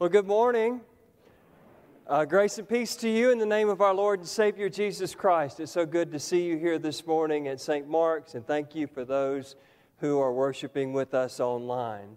Well, good morning. Uh, grace and peace to you in the name of our Lord and Savior Jesus Christ. It's so good to see you here this morning at St. Mark's, and thank you for those who are worshiping with us online.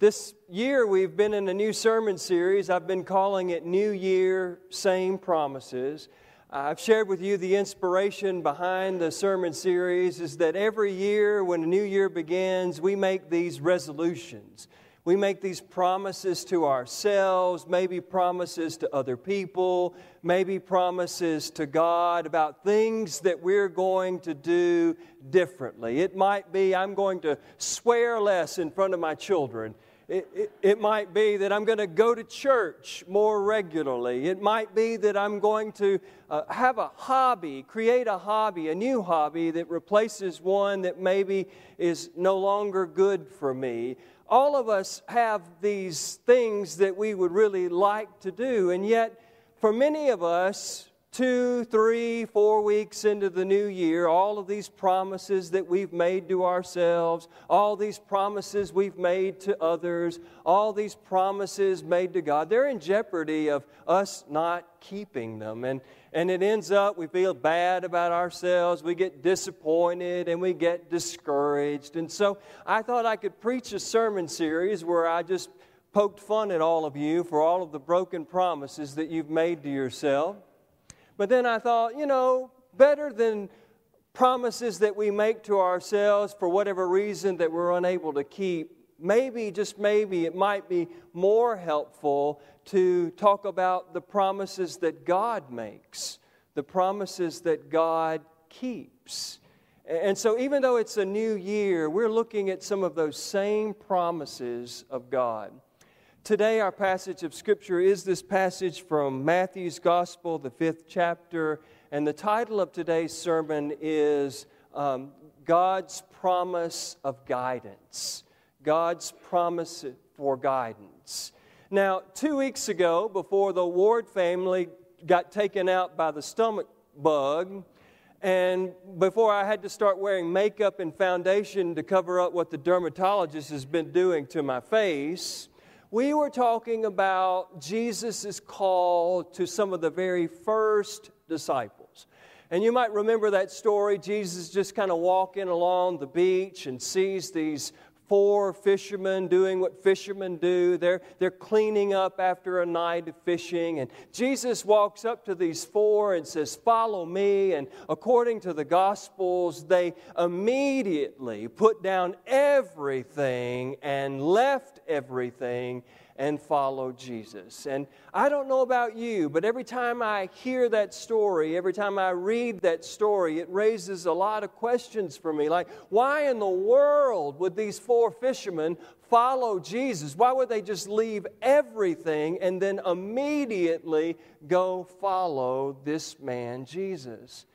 This year, we've been in a new sermon series. I've been calling it New Year, Same Promises. I've shared with you the inspiration behind the sermon series is that every year when a new year begins, we make these resolutions. We make these promises to ourselves, maybe promises to other people, maybe promises to God about things that we're going to do differently. It might be, I'm going to swear less in front of my children. It, it, it, might be that I'm going to go to church more regularly. It might be that I'm going to uh, have a hobby, create a hobby, a new hobby that replaces one that maybe is no longer good for me all of us have these things that we would really like to do, and yet, for many of us, two, three, four weeks into the new year, all of these promises that we've made to ourselves, all these promises we've made to others, all these promises made to God, they're in jeopardy of us not keeping them. And, and it ends up we feel bad about ourselves, we get disappointed, and we get discouraged. And so I thought I could preach a sermon series where I just poked fun at all of you for all of the broken promises that you've made to yourself. But then I thought, you know, better than promises that we make to ourselves for whatever reason that we're unable to keep, maybe, just maybe, it might be more helpful to talk about the promises that God makes, the promises that God keeps. And so, even though it's a new year, we're looking at some of those same promises of God. Today, our passage of Scripture is this passage from Matthew's Gospel, the fifth chapter, and the title of today's sermon is um, God's Promise of Guidance. God's Promise for Guidance. Now, two weeks ago, before the Ward family got taken out by the stomach bug, and before I had to start wearing makeup and foundation to cover up what the dermatologist has been doing to my face, we were talking about Jesus' call to some of the very first disciples. And you might remember that story. Jesus just kind of walking along the beach and sees these four fishermen doing what fishermen do. They're, they're cleaning up after a night of fishing. And Jesus walks up to these four and says, Follow me. And according to the Gospels, they immediately put down everything and left everything and follow Jesus. And I don't know about you, but every time I hear that story, every time I read that story, it raises a lot of questions for me. Like, why in the world would these four fishermen follow Jesus? Why would they just leave everything and then immediately go follow this man, Jesus?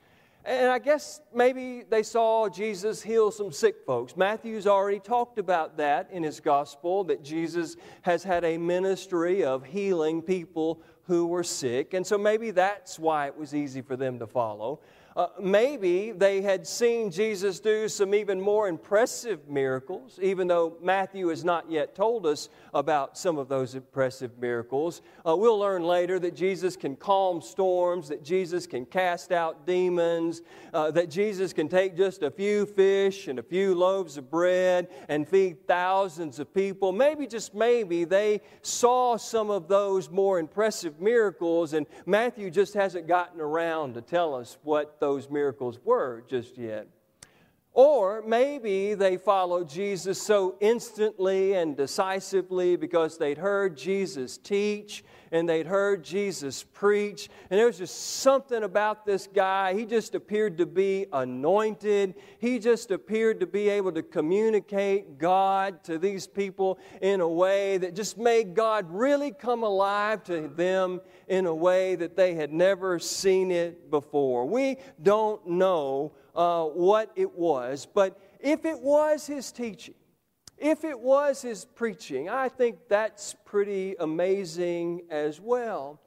And I guess maybe they saw Jesus heal some sick folks. Matthew's already talked about that in his gospel, that Jesus has had a ministry of healing people who were sick. And so maybe that's why it was easy for them to follow. Uh, maybe they had seen Jesus do some even more impressive miracles, even though Matthew has not yet told us about some of those impressive miracles. Uh, we'll learn later that Jesus can calm storms, that Jesus can cast out demons, uh, that Jesus can take just a few fish and a few loaves of bread and feed thousands of people. Maybe, just maybe, they saw some of those more impressive miracles, and Matthew just hasn't gotten around to tell us what those miracles were just yet. Or maybe they followed Jesus so instantly and decisively because they'd heard Jesus teach and they'd heard Jesus preach. And there was just something about this guy. He just appeared to be anointed. He just appeared to be able to communicate God to these people in a way that just made God really come alive to them in a way that they had never seen it before. We don't know uh, what it was, but if it was his teaching, if it was his preaching, I think that's pretty amazing as well.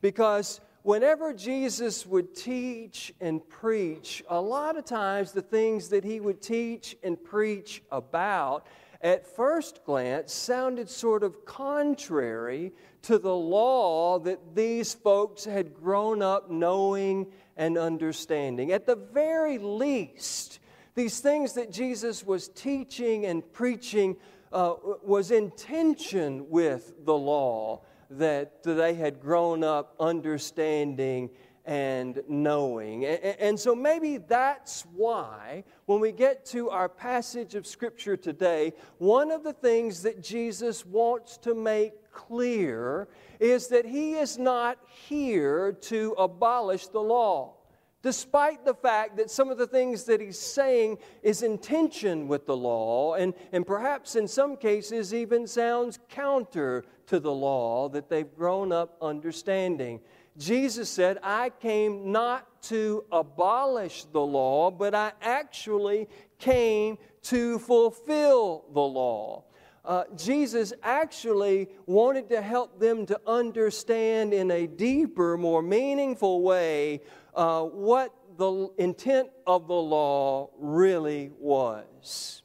Because whenever Jesus would teach and preach, a lot of times the things that he would teach and preach about at first glance sounded sort of contrary to the law that these folks had grown up knowing and understanding. At the very least, these things that Jesus was teaching and preaching uh, was in tension with the law that they had grown up understanding and knowing. And so maybe that's why, when we get to our passage of Scripture today, one of the things that Jesus wants to make clear is that he is not here to abolish the law. Despite the fact that some of the things that he's saying is in tension with the law, and, and perhaps in some cases even sounds counter to the law that they've grown up understanding. Jesus said, I came not to abolish the law, but I actually came to fulfill the law. Uh, Jesus actually wanted to help them to understand in a deeper, more meaningful way uh, what the intent of the law really was.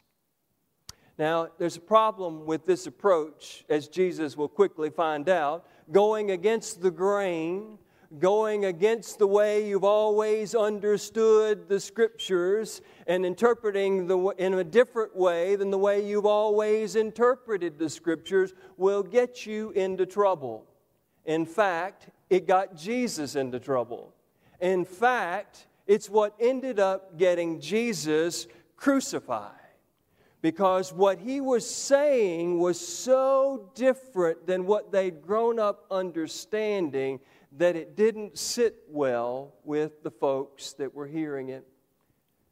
Now, there's a problem with this approach, as Jesus will quickly find out, going against the grain, going against the way you've always understood the scriptures, and interpreting the, in a different way than the way you've always interpreted the scriptures will get you into trouble. In fact, it got Jesus into trouble. In fact, it's what ended up getting Jesus crucified because what he was saying was so different than what they'd grown up understanding that it didn't sit well with the folks that were hearing it.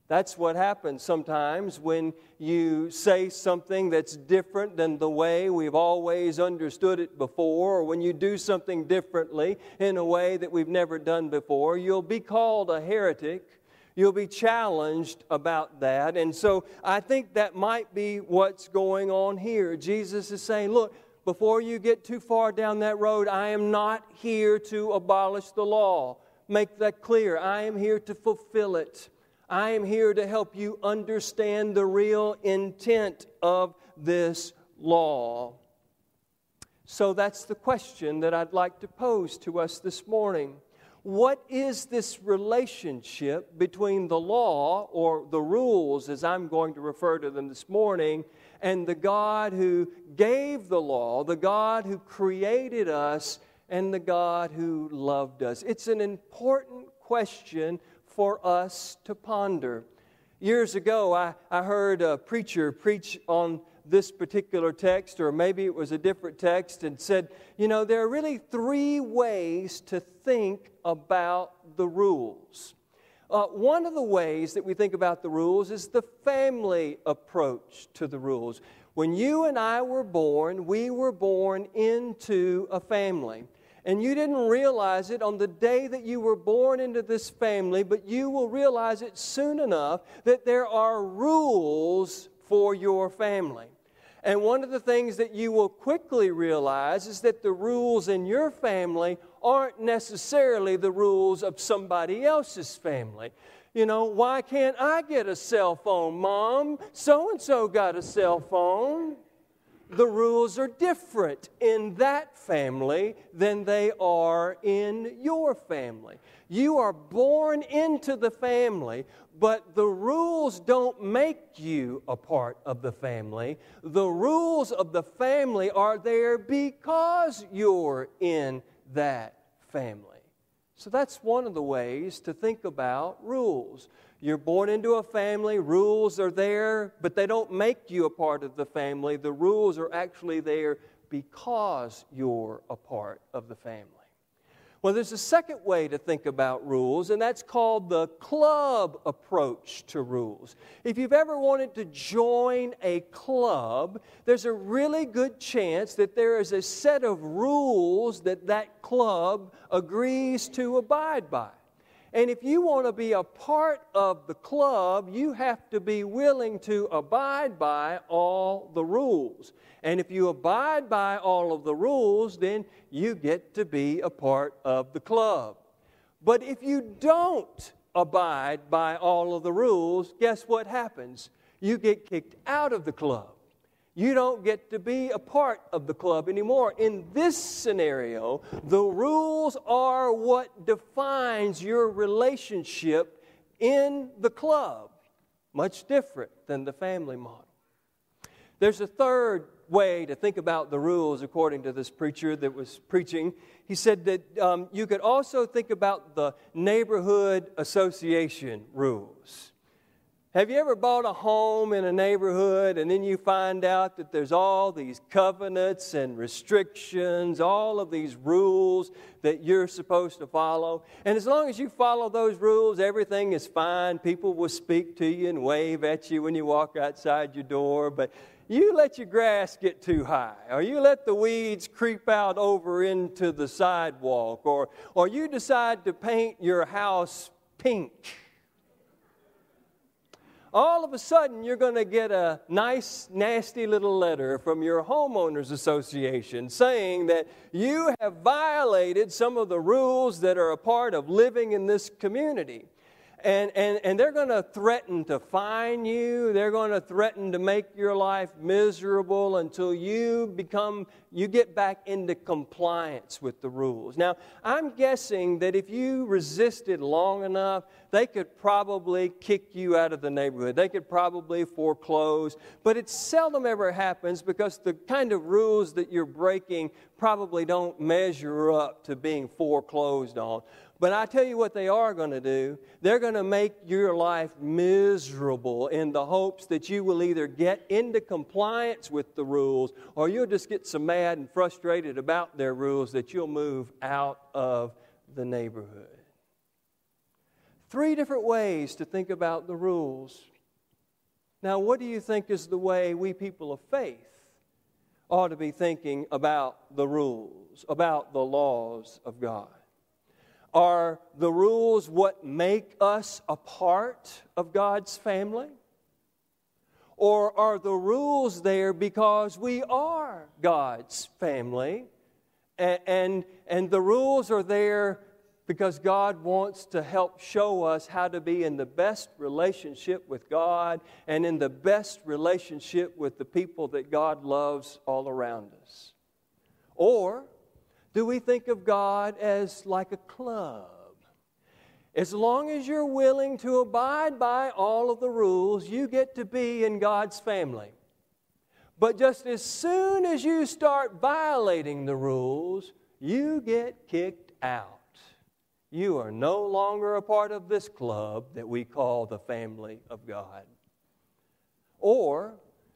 That's what happens sometimes when you say something that's different than the way we've always understood it before, or when you do something differently in a way that we've never done before. You'll be called a heretic You'll be challenged about that. And so I think that might be what's going on here. Jesus is saying, look, before you get too far down that road, I am not here to abolish the law. Make that clear. I am here to fulfill it. I am here to help you understand the real intent of this law. So that's the question that I'd like to pose to us this morning what is this relationship between the law or the rules, as I'm going to refer to them this morning, and the God who gave the law, the God who created us, and the God who loved us? It's an important question for us to ponder. Years ago, I, I heard a preacher preach on this particular text, or maybe it was a different text, and said, you know, there are really three ways to think about the rules. Uh, one of the ways that we think about the rules is the family approach to the rules. When you and I were born, we were born into a family. And you didn't realize it on the day that you were born into this family, but you will realize it soon enough that there are rules for your family. And one of the things that you will quickly realize is that the rules in your family aren't necessarily the rules of somebody else's family. You know, why can't I get a cell phone, Mom? So and so got a cell phone. The rules are different in that family than they are in your family. You are born into the family, but the rules don't make you a part of the family. The rules of the family are there because you're in that family. So that's one of the ways to think about rules. You're born into a family, rules are there, but they don't make you a part of the family. The rules are actually there because you're a part of the family. Well, there's a second way to think about rules, and that's called the club approach to rules. If you've ever wanted to join a club, there's a really good chance that there is a set of rules that that club agrees to abide by. And if you want to be a part of the club, you have to be willing to abide by all the rules. And if you abide by all of the rules, then you get to be a part of the club. But if you don't abide by all of the rules, guess what happens? You get kicked out of the club. You don't get to be a part of the club anymore. In this scenario, the rules are what defines your relationship in the club, much different than the family model. There's a third way to think about the rules, according to this preacher that was preaching. He said that um, you could also think about the neighborhood association rules. Have you ever bought a home in a neighborhood and then you find out that there's all these covenants and restrictions, all of these rules that you're supposed to follow? And as long as you follow those rules, everything is fine. People will speak to you and wave at you when you walk outside your door. But you let your grass get too high, or you let the weeds creep out over into the sidewalk, or, or you decide to paint your house pink. All of a sudden, you're going to get a nice, nasty little letter from your homeowners association saying that you have violated some of the rules that are a part of living in this community. And, and, and they're going to threaten to fine you. They're going to threaten to make your life miserable until you become, you get back into compliance with the rules. Now, I'm guessing that if you resisted long enough, they could probably kick you out of the neighborhood. They could probably foreclose. But it seldom ever happens because the kind of rules that you're breaking probably don't measure up to being foreclosed on. But I tell you what they are going to do. They're going to make your life miserable in the hopes that you will either get into compliance with the rules or you'll just get so mad and frustrated about their rules that you'll move out of the neighborhood. Three different ways to think about the rules. Now, what do you think is the way we people of faith ought to be thinking about the rules, about the laws of God? Are the rules what make us a part of God's family? Or are the rules there because we are God's family? And, and, and, the rules are there because God wants to help show us how to be in the best relationship with God and in the best relationship with the people that God loves all around us. Or do we think of God as like a club? As long as you're willing to abide by all of the rules, you get to be in God's family. But just as soon as you start violating the rules, you get kicked out. You are no longer a part of this club that we call the family of God. Or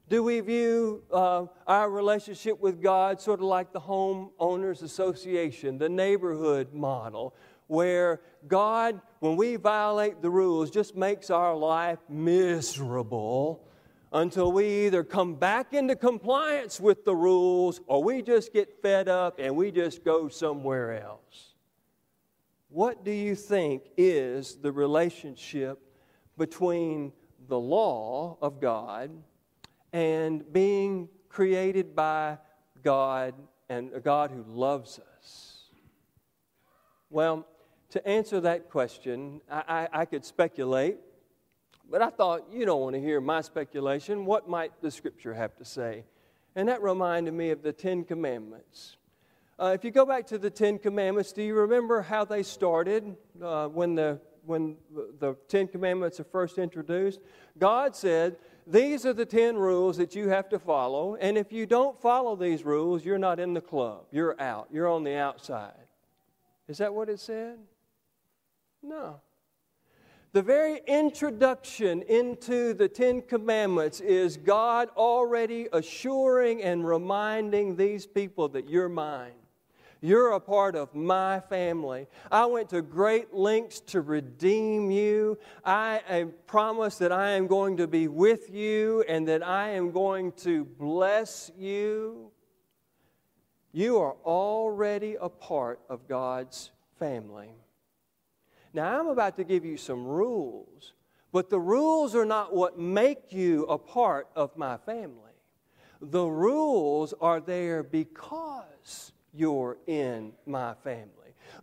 do we view uh, our relationship with God sort of like the homeowners association, the neighborhood model, where God, when we violate the rules, just makes our life miserable until we either come back into compliance with the rules or we just get fed up and we just go somewhere else? What do you think is the relationship between the law of God? And being created by God and a God who loves us? Well, to answer that question, I, I, I, could speculate, but I thought you don't want to hear my speculation. What might the scripture have to say? And that reminded me of the Ten Commandments. Uh, if you go back to the Ten Commandments, do you remember how they started uh, when, the, when the Ten Commandments are first introduced? God said, these are the 10 rules that you have to follow. And if you don't follow these rules, you're not in the club. You're out. You're on the outside. Is that what it said? No. The very introduction into the Ten Commandments is God already assuring and reminding these people that you're mine. You're a part of my family. I went to great lengths to redeem you. I, promise that I am going to be with you and that I am going to bless you. You are already a part of God's family. Now, I'm about to give you some rules, but the rules are not what make you a part of my family. The rules are there because you're in my family.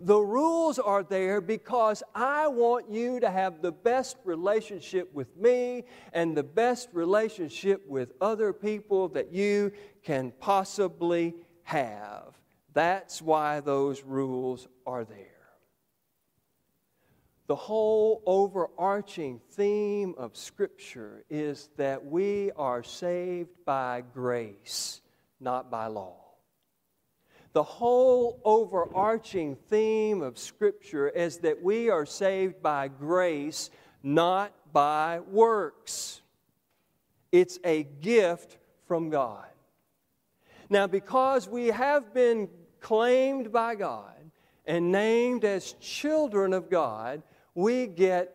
The rules are there because I want you to have the best relationship with me and the best relationship with other people that you can possibly have. That's why those rules are there. The whole overarching theme of Scripture is that we are saved by grace, not by law. The whole overarching theme of Scripture is that we are saved by grace, not by works. It's a gift from God. Now, because we have been claimed by God and named as children of God, we get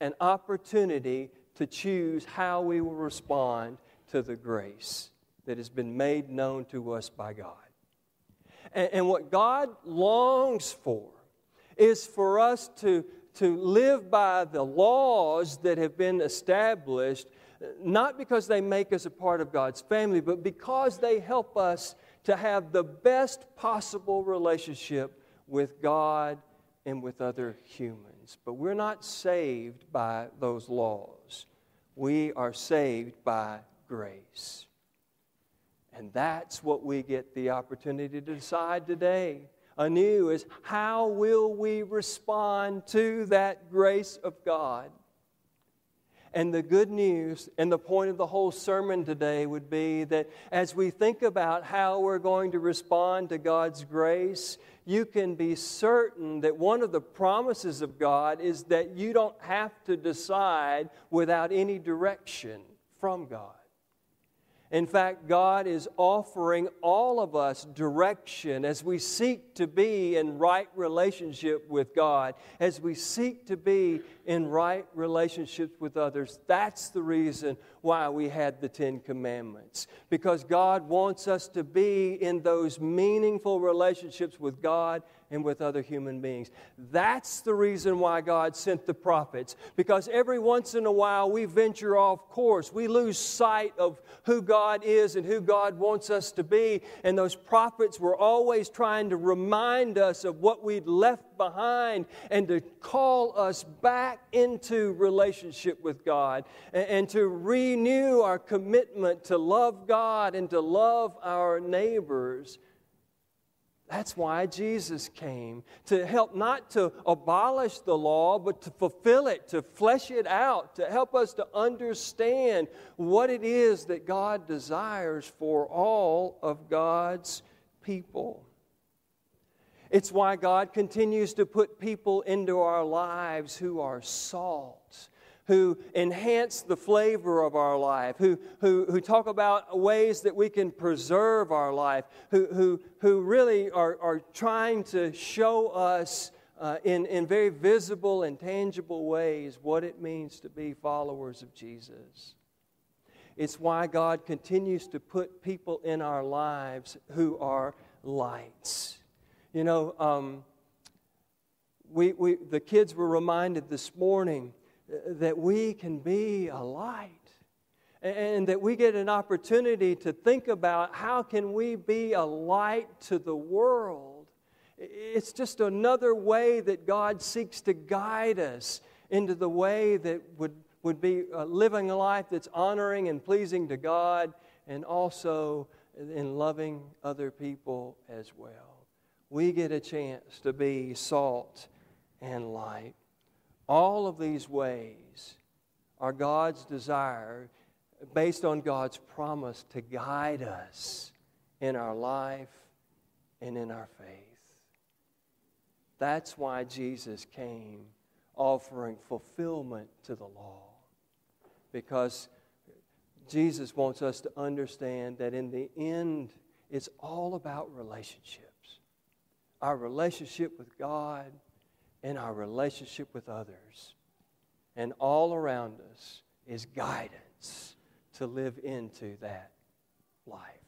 an opportunity to choose how we will respond to the grace that has been made known to us by God. And, and what God longs for is for us to, to live by the laws that have been established, not because they make us a part of God's family, but because they help us to have the best possible relationship with God and with other humans. But we're not saved by those laws, we are saved by grace. And that's what we get the opportunity to decide today anew is how will we respond to that grace of God? And the good news and the point of the whole sermon today would be that as we think about how we're going to respond to God's grace, you can be certain that one of the promises of God is that you don't have to decide without any direction from God. In fact, God is offering all of us direction as we seek to be in right relationship with God, as we seek to be in right relationships with others. That's the reason why we had the Ten Commandments. Because God wants us to be in those meaningful relationships with God and with other human beings. That's the reason why God sent the prophets, because every once in a while we venture off course. We lose sight of who God is and who God wants us to be. And those prophets were always trying to remind us of what we'd left behind and to call us back into relationship with God and, and to renew our commitment to love God and to love our neighbors. That's why Jesus came to help not to abolish the law, but to fulfill it, to flesh it out, to help us to understand what it is that God desires for all of God's people. It's why God continues to put people into our lives who are salt who enhance the flavor of our life, who, who, who talk about ways that we can preserve our life, who, who, who really are, are trying to show us uh, in, in very visible and tangible ways what it means to be followers of Jesus. It's why God continues to put people in our lives who are lights. You know, um, we, we, the kids were reminded this morning that we can be a light and that we get an opportunity to think about how can we be a light to the world. It's just another way that god seeks to guide us into the way that would, would be living a life that's honoring and pleasing to god and also in loving other people as well. We get a chance to be salt and light all of these ways are God's desire based on God's promise to guide us in our life and in our faith. That's why Jesus came offering fulfillment to the law. Because Jesus wants us to understand that in the end, it's all about relationships. Our relationship with God in our relationship with others. And all around us is guidance to live into that life.